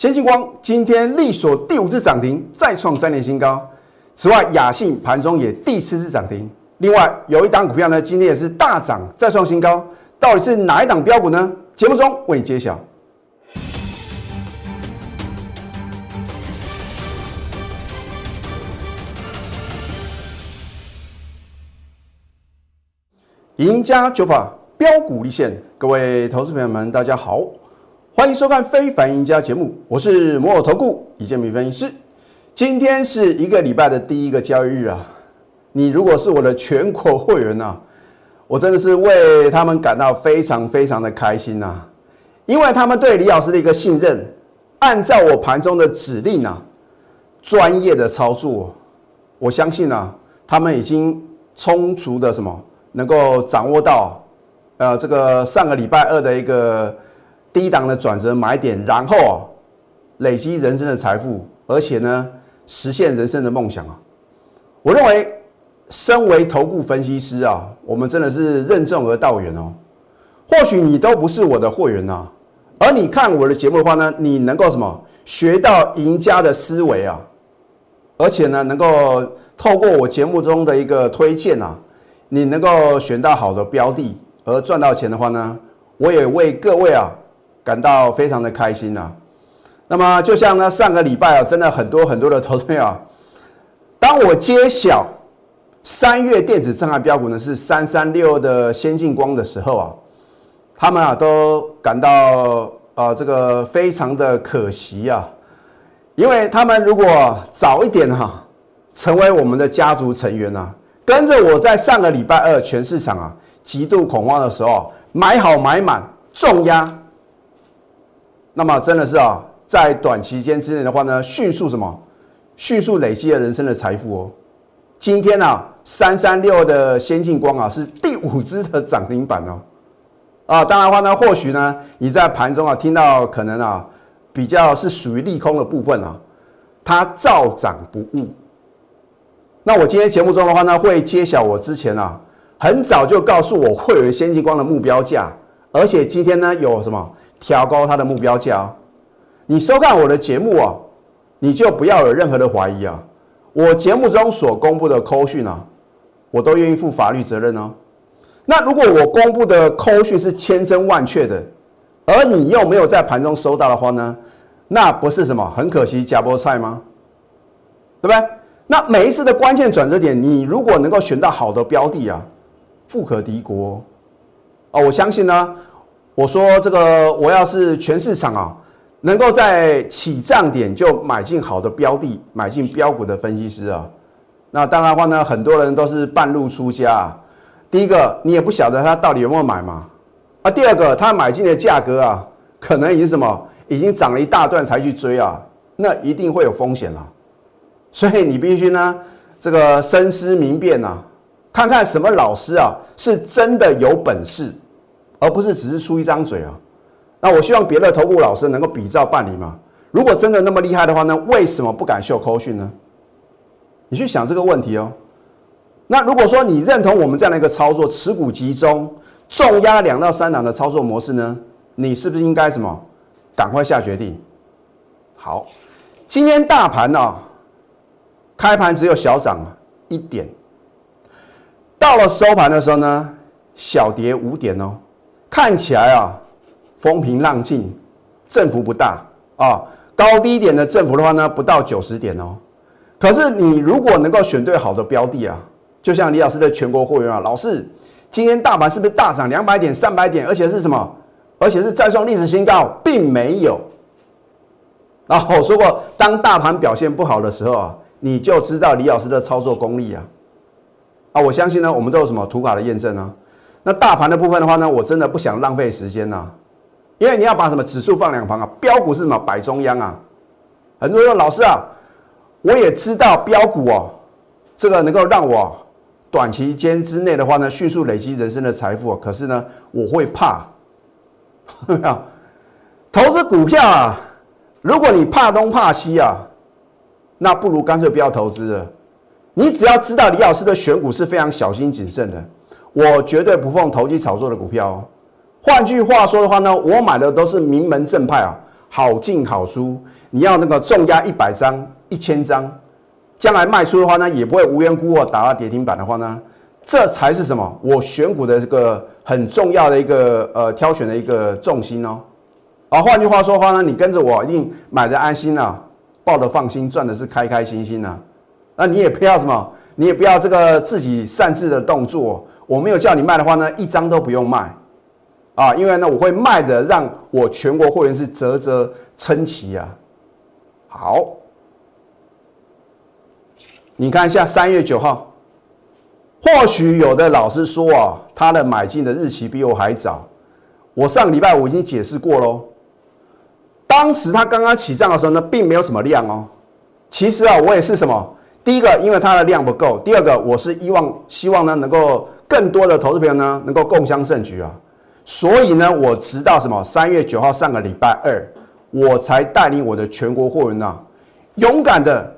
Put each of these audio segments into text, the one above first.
先进光今天力所第五次涨停，再创三年新高。此外，雅信盘中也第四次涨停。另外，有一档股票呢，今天也是大涨，再创新高。到底是哪一档标股呢？节目中为你揭晓。赢家九法标股立现，各位投资朋友们，大家好，欢迎收看《非凡赢家》节目，我是摩尔投顾李建民分析师。今天是一个礼拜的第一个交易日啊！你如果是我的全国会员呐，我真的是为他们感到非常非常的开心呐，因为他们对李老师的一个信任，按照我盘中的指令啊，专业的操作，我相信啊，他们已经充足的什么，能够掌握到，呃，这个上个礼拜二的一个低档的转折买点，然后啊，累积人生的财富，而且呢。实现人生的梦想啊！我认为，身为投顾分析师啊，我们真的是任重而道远哦。或许你都不是我的会员呐，而你看我的节目的话呢，你能够什么学到赢家的思维啊？而且呢，能够透过我节目中的一个推荐啊，你能够选到好的标的而赚到钱的话呢，我也为各位啊感到非常的开心呐。那么就像呢，上个礼拜啊，真的很多很多的投资啊，当我揭晓三月电子震撼标股呢是三三六的先进光的时候啊，他们啊都感到啊这个非常的可惜啊，因为他们如果早一点哈成为我们的家族成员啊，跟着我在上个礼拜二全市场啊极度恐慌的时候买好买满重压，那么真的是啊。在短期间之内的话呢，迅速什么？迅速累积了人生的财富哦。今天啊，三三六的先进光啊是第五只的涨停板哦。啊，当然话呢，或许呢你在盘中啊听到可能啊比较是属于利空的部分啊，它照涨不误。那我今天节目中的话呢，会揭晓我之前啊很早就告诉我会有先进光的目标价，而且今天呢有什么调高它的目标价哦。你收看我的节目啊，你就不要有任何的怀疑啊！我节目中所公布的扣讯啊，我都愿意负法律责任哦。那如果我公布的扣讯是千真万确的，而你又没有在盘中收到的话呢，那不是什么很可惜假菠菜吗？对不对？那每一次的关键转折点，你如果能够选到好的标的啊，富可敌国哦！我相信呢，我说这个我要是全市场啊。能够在起涨点就买进好的标的，买进标股的分析师啊，那当然话呢，很多人都是半路出家啊。第一个，你也不晓得他到底有没有买嘛？啊，第二个，他买进的价格啊，可能已经什么，已经涨了一大段才去追啊，那一定会有风险啊。所以你必须呢，这个深思明辨啊，看看什么老师啊是真的有本事，而不是只是出一张嘴啊。那我希望别的投顾老师能够比照办理嘛。如果真的那么厉害的话呢，为什么不敢秀扣讯呢？你去想这个问题哦。那如果说你认同我们这样的一个操作，持股集中、重压两到三档的操作模式呢，你是不是应该什么？赶快下决定。好，今天大盘呢，开盘只有小涨一点，到了收盘的时候呢，小跌五点哦，看起来啊。风平浪静，振幅不大啊，高低点的振幅的话呢，不到九十点哦。可是你如果能够选对好的标的啊，就像李老师的全国会员啊，老师，今天大盘是不是大涨两百点、三百点？而且是什么？而且是再创历史新高，并没有。然后我说过，当大盘表现不好的时候啊，你就知道李老师的操作功力啊。啊，我相信呢，我们都有什么图卡的验证啊。那大盘的部分的话呢，我真的不想浪费时间呐。因为你要把什么指数放两旁啊？标股是什么摆中央啊？很多人说老师啊，我也知道标股哦，这个能够让我短期间之内的话呢，迅速累积人生的财富。可是呢，我会怕，投资股票啊，如果你怕东怕西啊，那不如干脆不要投资了。你只要知道李老师的选股是非常小心谨慎的，我绝对不碰投机炒作的股票。换句话说的话呢，我买的都是名门正派啊，好进好出，你要那个重压一百张、一千张，将来卖出的话呢，也不会无缘无故打到跌停板的话呢，这才是什么？我选股的这个很重要的一个呃挑选的一个重心哦。啊，换句话说的话呢，你跟着我一定买的安心啊，抱的放心，赚的是开开心心啊。那你也不要什么，你也不要这个自己擅自的动作。我没有叫你卖的话呢，一张都不用卖。啊，因为呢，我会卖的，让我全国会员是啧啧称奇啊。好，你看一下三月九号，或许有的老师说啊，他的买进的日期比我还早。我上礼拜我已经解释过喽。当时他刚刚起账的时候呢，并没有什么量哦。其实啊，我也是什么？第一个，因为它的量不够；第二个，我是希望希望呢，能够更多的投资朋友呢，能够共襄盛举啊。所以呢，我直到什么三月九号上个礼拜二，我才带领我的全国会员呐，勇敢的、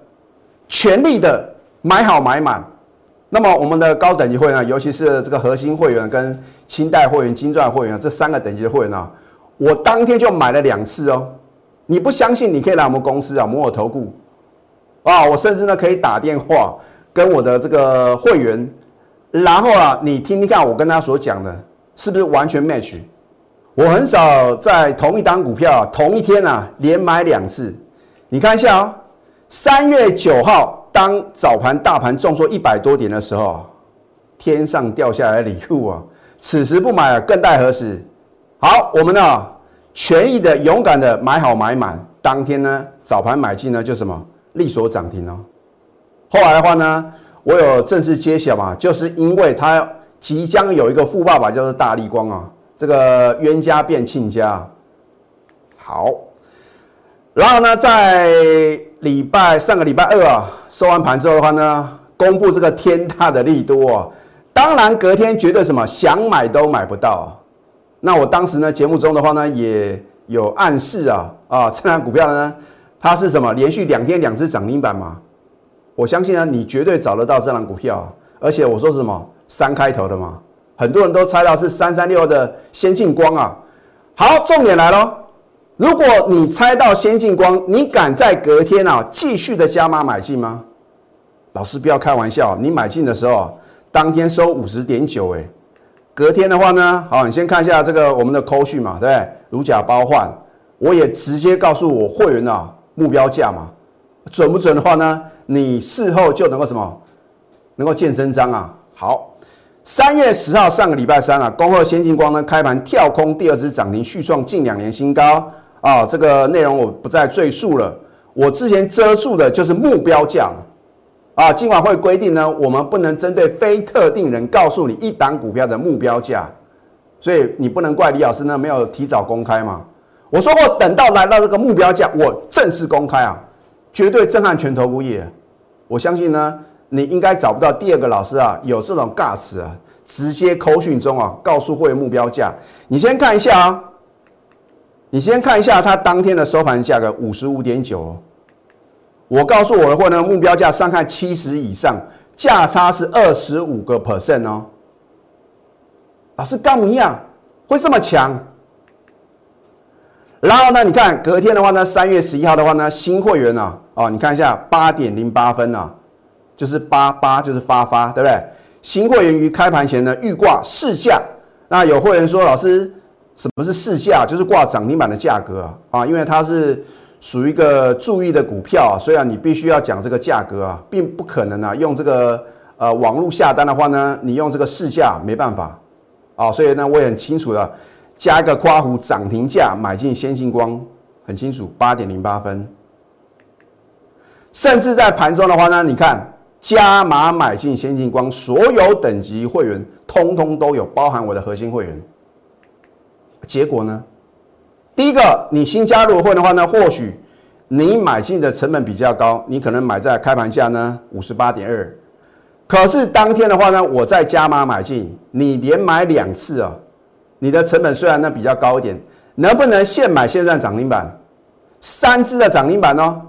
全力的买好买满。那么我们的高等级会员，尤其是这个核心会员跟清代会员、金钻会员这三个等级的会员啊，我当天就买了两次哦。你不相信，你可以来我们公司啊，摩尔投顾啊，我甚至呢可以打电话跟我的这个会员，然后啊，你听听看我跟他所讲的。是不是完全 match？我很少在同一档股票同一天啊连买两次。你看一下啊，三月九号当早盘大盘重挫一百多点的时候，天上掉下来礼物啊！此时不买更待何时？好，我们呢全力的勇敢的买好买满，当天呢早盘买进呢就什么利索涨停哦。后来的话呢，我有正式揭晓嘛，就是因为他。即将有一个富爸爸，叫做大力光啊，这个冤家变亲家。好，然后呢，在礼拜上个礼拜二啊，收完盘之后的话呢，公布这个天大的利多啊，当然隔天绝对什么想买都买不到。那我当时呢，节目中的话呢，也有暗示啊啊，这张股票呢，它是什么连续两天两只涨停板嘛？我相信呢，你绝对找得到这张股票，而且我说什么？三开头的嘛，很多人都猜到是三三六的先进光啊。好，重点来喽，如果你猜到先进光，你敢在隔天啊继续的加码买进吗？老师不要开玩笑，你买进的时候，当天收五十点九，哎，隔天的话呢，好，你先看一下这个我们的扣序嘛，对不对？如假包换，我也直接告诉我会员啊目标价嘛，准不准的话呢，你事后就能够什么，能够见真章啊。好。三月十号，上个礼拜三啊，恭贺先进光呢开盘跳空第二支涨停，续创近两年新高啊！这个内容我不再赘述了。我之前遮住的就是目标价啊。今晚会规定呢，我们不能针对非特定人告诉你一档股票的目标价，所以你不能怪李老师呢没有提早公开嘛。我说过，等到来到这个目标价，我正式公开啊，绝对震撼全投股业。我相信呢。你应该找不到第二个老师啊，有这种尬词啊，直接口讯中啊，告诉会员目标价。你先看一下啊，你先看一下它当天的收盘价格五十五点九。我告诉我的会员目标价上看七十以上，价差是二十五个 percent 哦。老师干一样会这么强？然后呢，你看隔天的话呢，三月十一号的话呢，新会员啊，哦，你看一下八点零八分啊。就是八八就是发发，对不对？新会员于开盘前呢预挂市价，那有会员说老师，什么是市价？就是挂涨停板的价格啊啊，因为它是属于一个注意的股票啊，虽然你必须要讲这个价格啊，并不可能啊用这个呃网络下单的话呢，你用这个市价没办法啊，所以呢我也很清楚的加一个夸弧涨停价买进先进光，很清楚八点零八分，甚至在盘中的话呢，你看。加码买进先进光，所有等级会员通通都有，包含我的核心会员。结果呢？第一个，你新加入会的话呢，或许你买进的成本比较高，你可能买在开盘价呢五十八点二。可是当天的话呢，我再加码买进，你连买两次啊，你的成本虽然呢比较高一点，能不能现买现赚涨停板？三只的涨停板哦。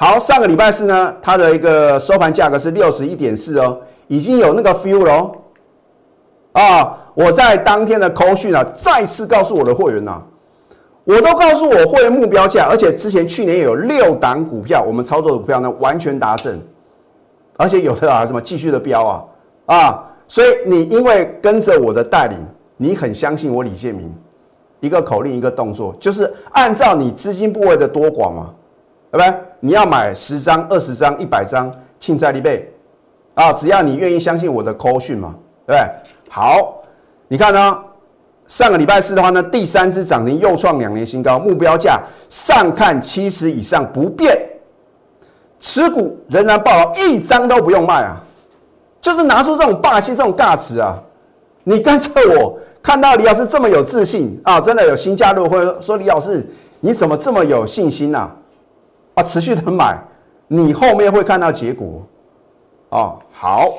好，上个礼拜四呢，它的一个收盘价格是六十一点四哦，已经有那个 feel 了哦。啊，我在当天的扣讯啊，再次告诉我的会员呐，我都告诉我会员目标价，而且之前去年有六档股票，我们操作的股票呢完全达阵，而且有的啊什么继续的标啊啊，所以你因为跟着我的带领，你很相信我李建明，一个口令一个动作，就是按照你资金部位的多寡嘛，拜拜？你要买十张、二十张、一百张，庆在利贝啊，只要你愿意相信我的扣讯嘛，对不对？好，你看呢？上个礼拜四的话呢，第三只涨停又创两年新高，目标价上看七十以上不变，持股仍然爆了，一张都不用卖啊！就是拿出这种霸气、这种尬词啊！你跟着我看到李老师这么有自信啊，真的有新加入，或者说李老师你怎么这么有信心呐？啊，啊持续的买，你后面会看到结果哦。好。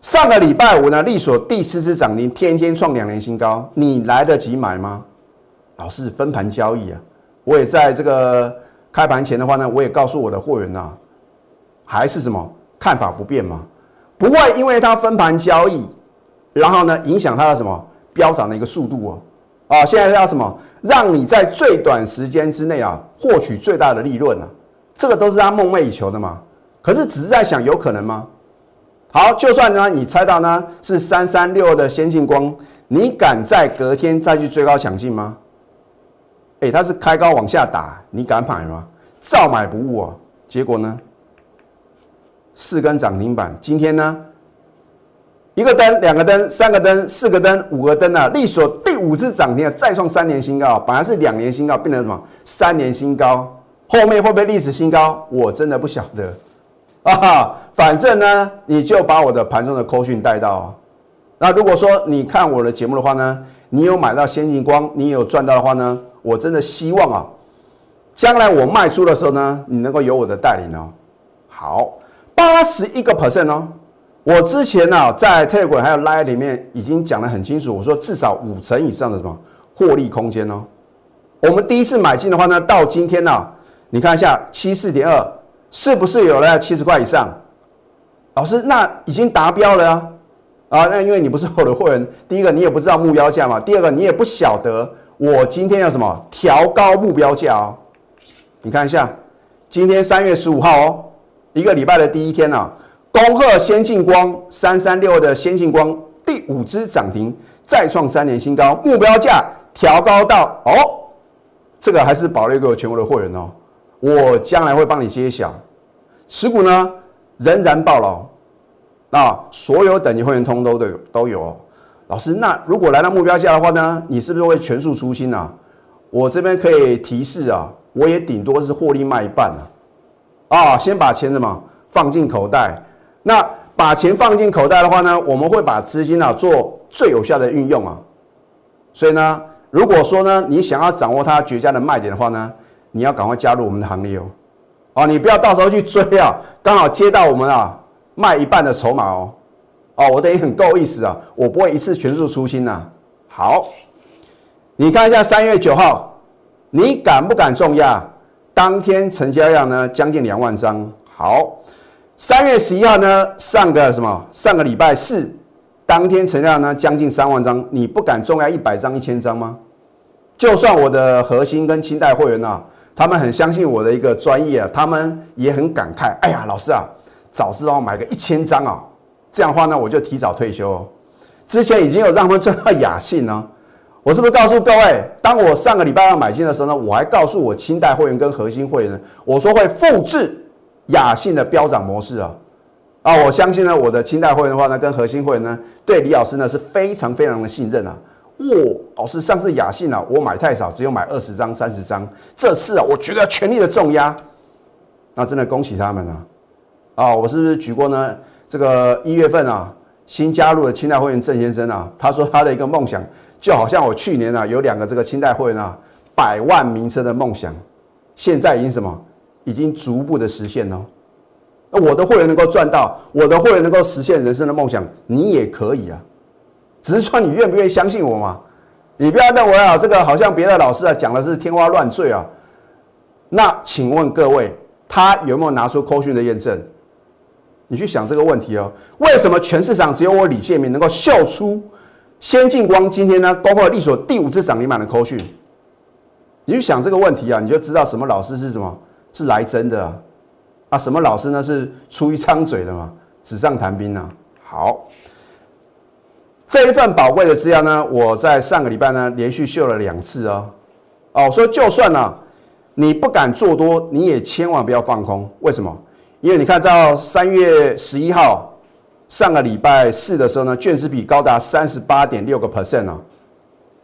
上个礼拜五呢，利索第四次涨停，天天创两年新高，你来得及买吗？老师分盘交易啊，我也在这个开盘前的话呢，我也告诉我的货源呐，还是什么看法不变吗？不会因为它分盘交易，然后呢影响它的什么飙涨的一个速度哦。啊，现在要什么？让你在最短时间之内啊获取最大的利润啊，这个都是他梦寐以求的嘛。可是只是在想，有可能吗？好，就算呢，你猜到呢是三三六的先进光，你敢在隔天再去追高抢进吗？哎，它是开高往下打，你敢买吗？照买不误啊！结果呢，四根涨停板，今天呢，一个灯、两个灯、三个灯、四个灯、五个灯啊，力所第五次涨停啊，再创三年新高，本来是两年新高，变成什么？三年新高，后面会不会历史新高？我真的不晓得。啊，反正呢，你就把我的盘中的扣讯带到。那如果说你看我的节目的话呢，你有买到先进光，你有赚到的话呢，我真的希望啊，将来我卖出的时候呢，你能够有我的带领哦。好，八十一个 percent 哦。我之前呢，在 Telegram 还有 Line 里面已经讲得很清楚，我说至少五成以上的什么获利空间哦。我们第一次买进的话呢，到今天呢，你看一下七四点二。是不是有了七十块以上？老师，那已经达标了啊！啊，那因为你不是我的会员，第一个你也不知道目标价嘛，第二个你也不晓得我今天要什么调高目标价哦。你看一下，今天三月十五号哦，一个礼拜的第一天呐，恭贺先进光三三六的先进光第五只涨停，再创三年新高，目标价调高到哦，这个还是保留给我全国的会员哦。我将来会帮你揭晓，持股呢仍然爆了，那所有等级会员通都都有都有。老师，那如果来到目标价的话呢，你是不是会全数出清啊？我这边可以提示啊，我也顶多是获利卖一半啊。啊，先把钱什么放进口袋，那把钱放进口袋的话呢，我们会把资金啊做最有效的运用啊。所以呢，如果说呢你想要掌握它绝佳的卖点的话呢？你要赶快加入我们的行列哦！哦，你不要到时候去追啊，刚好接到我们啊卖一半的筹码哦！哦，我等于很够意思啊，我不会一次全数出清呐。好，你看一下三月九号，你敢不敢重压？当天成交量呢将近两万张。好，三月十一号呢上个什么？上个礼拜四，当天成交量呢将近三万张，你不敢重压一百张、一千张吗？就算我的核心跟清代会员呐。他们很相信我的一个专业啊，他们也很感慨。哎呀，老师啊，早知道买个一千张啊，这样的话呢，我就提早退休。之前已经有让他们赚到雅信呢，我是不是告诉各位，当我上个礼拜要买进的时候呢，我还告诉我清代会员跟核心会员呢，我说会复制雅信的飙涨模式啊。啊，我相信呢，我的清代会员的话呢，跟核心会员呢，对李老师呢是非常非常的信任啊。哇，老师，上次雅信啊，我买太少，只有买二十张、三十张。这次啊，我觉得全力的重压，那真的恭喜他们啊！啊，我是不是举过呢？这个一月份啊，新加入的清代会员郑先生啊，他说他的一个梦想，就好像我去年啊，有两个这个清代会员啊，百万名车的梦想，现在已经什么？已经逐步的实现了。那我的会员能够赚到，我的会员能够实现人生的梦想，你也可以啊。只是说你愿不愿意相信我嘛？你不要认为啊，这个好像别的老师啊讲的是天花乱坠啊。那请问各位，他有没有拿出扣讯的验证？你去想这个问题哦。为什么全市场只有我李建明能够秀出先进光今天呢？包括力所第五次涨停板的扣讯？你去想这个问题啊，你就知道什么老师是什么是来真的啊，啊什么老师呢是出一张嘴的嘛，纸上谈兵啊。好，这一份宝贵的资料呢，我在上个礼拜呢连续秀了两次哦。哦，说就算呢你不敢做多，你也千万不要放空。为什么？因为你看到三月十一号上个礼拜四的时候呢，券值比高达三十八点六个 percent 啊，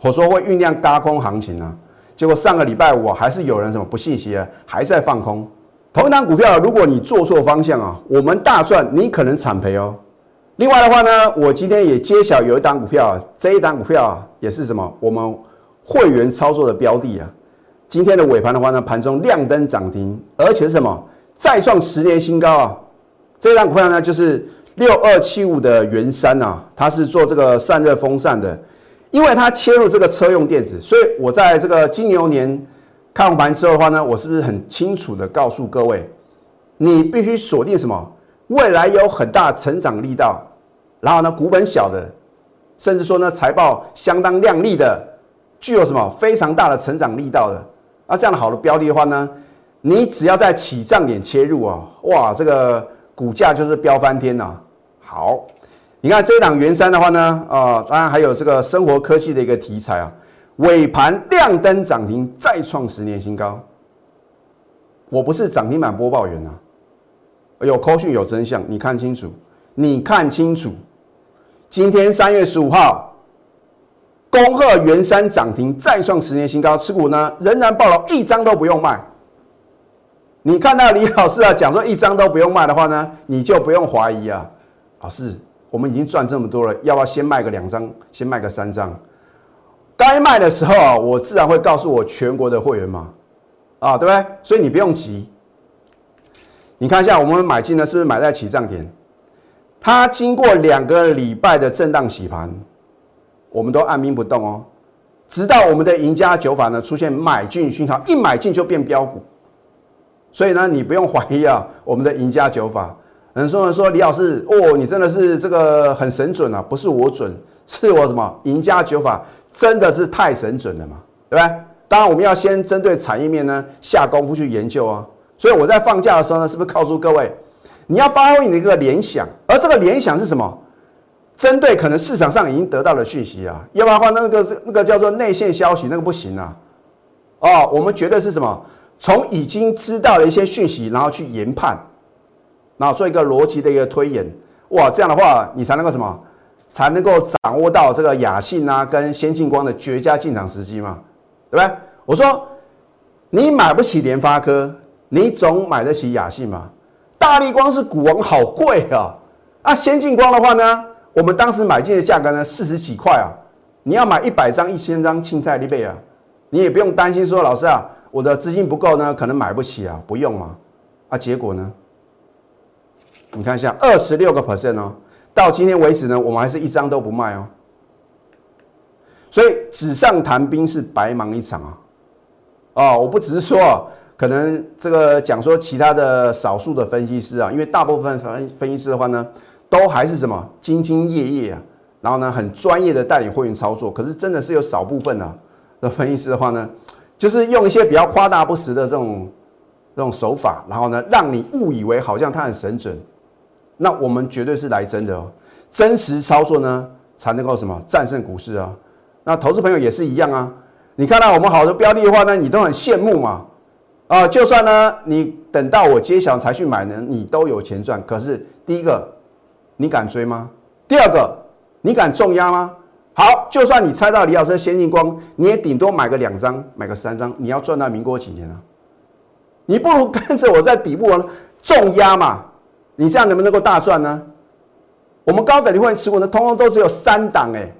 我说会酝酿高空行情啊，结果上个礼拜五还是有人什么不信邪，还在放空。同一档股票，如果你做错方向啊，我们大赚，你可能惨赔哦。另外的话呢，我今天也揭晓有一档股票，这一档股票啊，也是什么？我们会员操作的标的啊。今天的尾盘的话呢，盘中亮灯涨停，而且是什么？再创十年新高啊！这档股票呢，就是六二七五的元山啊，它是做这个散热风扇的，因为它切入这个车用电子，所以我在这个金牛年看盘之后的话呢，我是不是很清楚的告诉各位，你必须锁定什么？未来有很大成长力道。然后呢，股本小的，甚至说呢，财报相当亮丽的，具有什么非常大的成长力道的，那这样的好的标的的话呢，你只要在起涨点切入啊，哇，这个股价就是飙翻天呐！好，你看这一档元山的话呢，啊，当然还有这个生活科技的一个题材啊，尾盘亮灯涨停，再创十年新高。我不是涨停板播报员啊，有扣讯有真相，你看清楚，你看清楚。今天三月十五号，恭贺元山涨停再创十年新高，持股呢仍然爆了，一张都不用卖。你看到李老师啊讲说一张都不用卖的话呢，你就不用怀疑啊，老师，我们已经赚这么多了，要不要先卖个两张，先卖个三张？该卖的时候啊，我自然会告诉我全国的会员嘛，啊，对不对？所以你不用急。你看一下，我们买进呢，是不是买在起涨点？它经过两个礼拜的震荡洗盘，我们都按兵不动哦，直到我们的赢家九法呢出现买进讯号，一买进就变标股，所以呢，你不用怀疑啊，我们的赢家九法。很多人说李老师哦，你真的是这个很神准啊，不是我准，是我什么赢家九法真的是太神准了嘛，对不对？当然我们要先针对产业面呢下功夫去研究啊，所以我在放假的时候呢，是不是告诉各位？你要发挥你的一个联想，而这个联想是什么？针对可能市场上已经得到的讯息啊，要不然的话，那个是那个叫做内线消息，那个不行啊。哦，我们绝对是什么？从已经知道的一些讯息，然后去研判，然后做一个逻辑的一个推演。哇，这样的话，你才能够什么？才能够掌握到这个雅信啊跟先进光的绝佳进场时机嘛，对不对？我说你买不起联发科，你总买得起雅信嘛？大力光是股王，好贵啊！啊，先进光的话呢，我们当时买进的价格呢，四十几块啊。你要买一百张、一千张青菜利贝啊，你也不用担心说，老师啊，我的资金不够呢，可能买不起啊，不用嘛。啊，结果呢，你看一下，二十六个 percent 哦，到今天为止呢，我们还是一张都不卖哦。所以纸上谈兵是白忙一场啊！哦，我不只是说。可能这个讲说其他的少数的分析师啊，因为大部分分分析师的话呢，都还是什么兢兢业业啊，然后呢很专业的带领会员操作。可是真的是有少部分啊的分析师的话呢，就是用一些比较夸大不实的这种这种手法，然后呢让你误以为好像他很神准。那我们绝对是来真的哦，真实操作呢才能够什么战胜股市啊。那投资朋友也是一样啊，你看到我们好的标的的话呢，你都很羡慕嘛。啊，就算呢，你等到我揭晓才去买呢，你都有钱赚。可是第一个，你敢追吗？第二个，你敢重压吗？好，就算你猜到李老师先进光，你也顶多买个两张，买个三张，你要赚到民国几年啊？你不如跟着我在底部重压嘛，你这样能不能够大赚呢？我们高等的会员持股呢，通通都只有三档哎，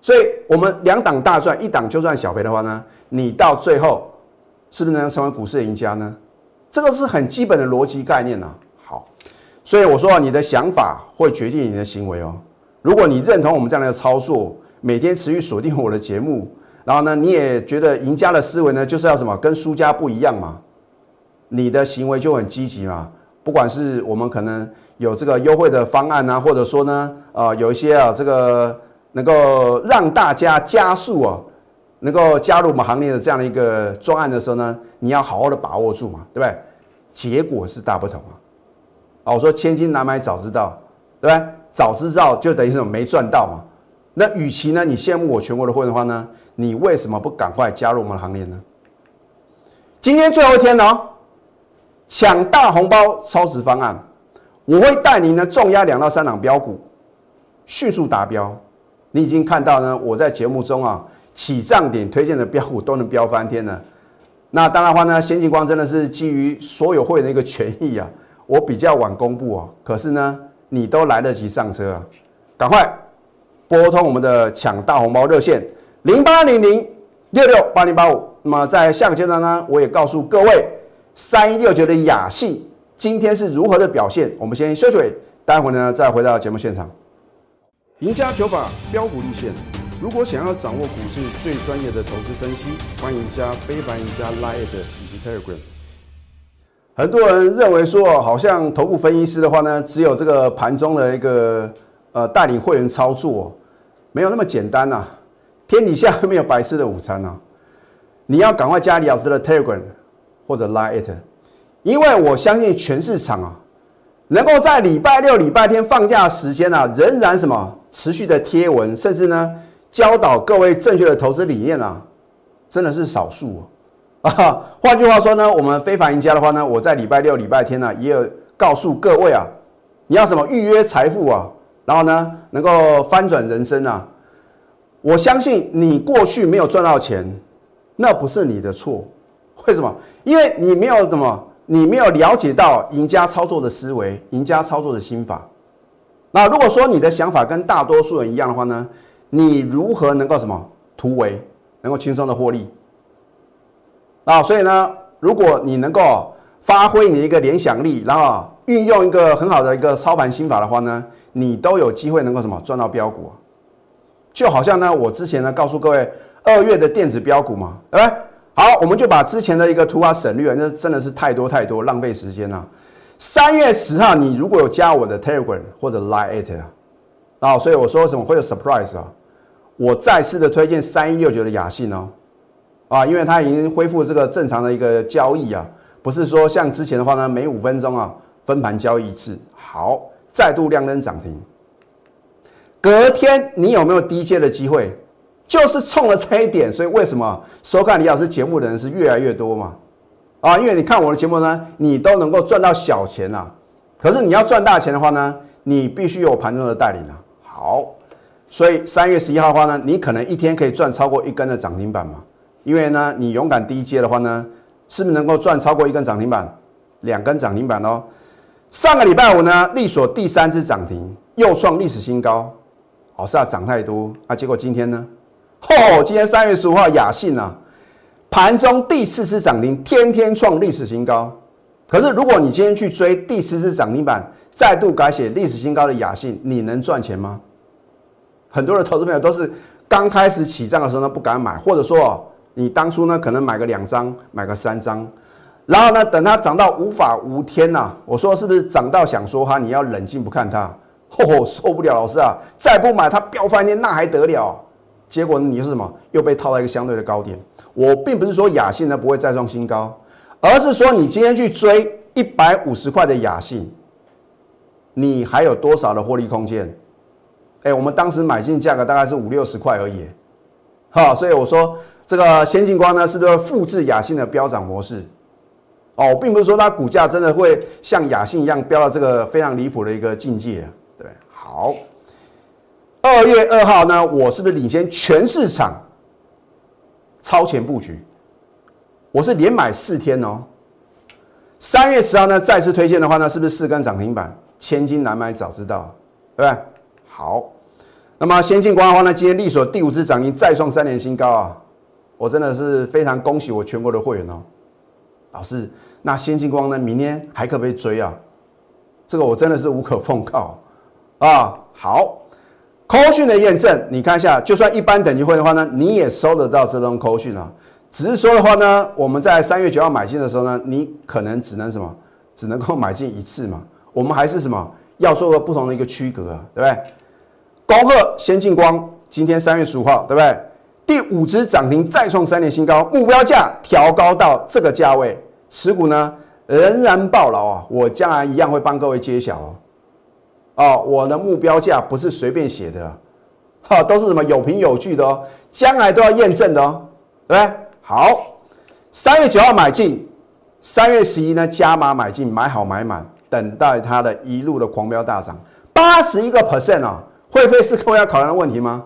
所以我们两档大赚，一档就算小赔的话呢，你到最后。是不是能成为股市的赢家呢？这个是很基本的逻辑概念呐。好，所以我说啊你的想法会决定你的行为哦。如果你认同我们这样的操作，每天持续锁定我的节目，然后呢，你也觉得赢家的思维呢，就是要什么跟输家不一样嘛？你的行为就很积极嘛。不管是我们可能有这个优惠的方案啊，或者说呢，呃，有一些啊，这个能够让大家加速啊。能够加入我们行列的这样的一个专案的时候呢，你要好好的把握住嘛，对不对？结果是大不同啊！啊，我说千金难买早知道，对不对？早知道就等于是没赚到嘛。那与其呢，你羡慕我全国的会的话呢，你为什么不赶快加入我们的行列呢？今天最后一天呢，抢大红包超值方案，我会带您呢重压两到三档标股，迅速达标。你已经看到呢，我在节目中啊起涨点推荐的标股都能飙翻天呢。那当然话呢，先进光真的是基于所有会员的一个权益啊，我比较晚公布啊。可是呢，你都来得及上车啊，赶快拨通我们的抢大红包热线零八零零六六八零八五。那么在下个阶段呢，我也告诉各位三一六九的雅信今天是如何的表现。我们先休息，待会呢再回到节目现场。赢家九法标股立线。如果想要掌握股市最专业的投资分析，欢迎加非凡、加 Line 以及 Telegram。很多人认为说，好像投顾分析师的话呢，只有这个盘中的一个呃带领会员操作，没有那么简单呐。天底下没有白吃的午餐呐。你要赶快加李老师的 Telegram 或者 Line，因为我相信全市场啊，能够在礼拜六、礼拜天放假时间啊，仍然什么持续的贴文，甚至呢。教导各位正确的投资理念啊，真的是少数啊。换句话说呢，我们非凡赢家的话呢，我在礼拜六、礼拜天呢，也有告诉各位啊，你要什么预约财富啊，然后呢，能够翻转人生啊。我相信你过去没有赚到钱，那不是你的错。为什么？因为你没有什么，你没有了解到赢家操作的思维、赢家操作的心法。那如果说你的想法跟大多数人一样的话呢？你如何能够什么突围，能够轻松的获利啊？所以呢，如果你能够发挥你一个联想力，然后运用一个很好的一个操盘心法的话呢，你都有机会能够什么赚到标股。就好像呢，我之前呢告诉各位二月的电子标股嘛，对不对？好，我们就把之前的一个图啊省略，那真的是太多太多，浪费时间了。三月十号，你如果有加我的 Telegram 或者 Line it 啊，所以我说什么会有 surprise 啊？我再次的推荐三一六九的雅信哦，啊，因为它已经恢复这个正常的一个交易啊，不是说像之前的话呢，每五分钟啊分盘交易一次。好，再度亮灯涨停。隔天你有没有低阶的机会？就是冲了这一点，所以为什么收看李老师节目的人是越来越多嘛？啊，因为你看我的节目呢，你都能够赚到小钱啊。可是你要赚大钱的话呢，你必须有盘中的带领啊。好。所以三月十一号的话呢，你可能一天可以赚超过一根的涨停板嘛？因为呢，你勇敢低接的话呢，是不是能够赚超过一根涨停板、两根涨停板哦？上个礼拜五呢，力所第三次涨停，又创历史新高，好是要，涨太多啊！结果今天呢，哦，今天三月十五号雅信啊，盘中第四次涨停，天天创历史新高。可是如果你今天去追第四次涨停板，再度改写历史新高的雅信，你能赚钱吗？很多的投资朋友都是刚开始起涨的时候呢不敢买，或者说你当初呢可能买个两张，买个三张，然后呢等它涨到无法无天呐，我说是不是涨到想说哈，你要冷静不看它，哦受不了，老师啊，再不买它飙翻天那还得了？结果你是什么？又被套在一个相对的高点。我并不是说雅信呢不会再创新高，而是说你今天去追一百五十块的雅信，你还有多少的获利空间？哎，我们当时买进价格大概是五六十块而已，好，所以我说这个先进光呢，是不是复制雅信的飙涨模式？哦，并不是说它股价真的会像雅信一样飙到这个非常离谱的一个境界，对好，二月二号呢，我是不是领先全市场超前布局？我是连买四天哦。三月十号呢，再次推荐的话呢，是不是四根涨停板？千金难买早知道，对不对？好，那么先进光的话呢，今天力所第五次涨停，再创三年新高啊！我真的是非常恭喜我全国的会员哦。老师，那先进光呢，明天还可不可以追啊？这个我真的是无可奉告啊！好，扣讯的验证，你看一下，就算一般等级会的话呢，你也收得到这种扣讯啊。只是说的话呢，我们在三月九号买进的时候呢，你可能只能什么，只能够买进一次嘛。我们还是什么，要做个不同的一个区隔啊，对不对？恭贺先进光，今天三月十五号，对不对？第五只涨停再创三年新高，目标价调高到这个价位，持股呢仍然爆牢啊！我将来一样会帮各位揭晓哦。哦，我的目标价不是随便写的，哈，都是什么有凭有据的哦，将来都要验证的哦，对不对？好，三月九号买进，三月十一呢加码买进，买好买满，等待它的一路的狂飙大涨，八十一个 percent 啊！会费是各位要考量的问题吗？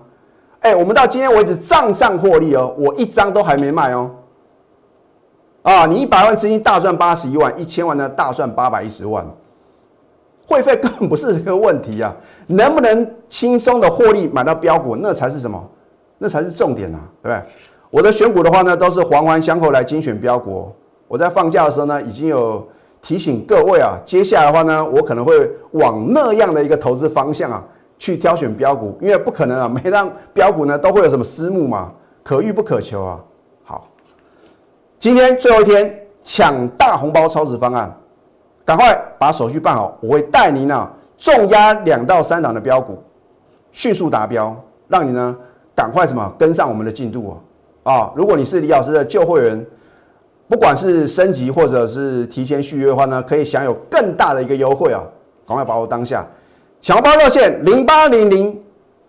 哎，我们到今天为止账上获利哦，我一张都还没卖哦。啊，你一百万资金大赚八十一万，一千万呢大赚八百一十万，会费根本不是这个问题啊！能不能轻松的获利买到标股，那才是什么？那才是重点啊，对不对？我的选股的话呢，都是环环相扣来精选标股。我在放假的时候呢，已经有提醒各位啊，接下来的话呢，我可能会往那样的一个投资方向啊。去挑选标股，因为不可能啊，每张标股呢都会有什么私募嘛，可遇不可求啊。好，今天最后一天抢大红包超值方案，赶快把手续办好，我会带您呢重压两到三档的标股，迅速达标，让你呢赶快什么跟上我们的进度啊啊！如果你是李老师的旧会员，不管是升级或者是提前续约的话呢，可以享有更大的一个优惠啊，赶快把握当下。小包热线零八零零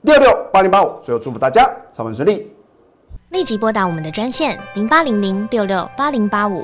六六八零八五，最后祝福大家操盘顺利。立即拨打我们的专线零八零零六六八零八五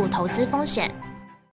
投资风险。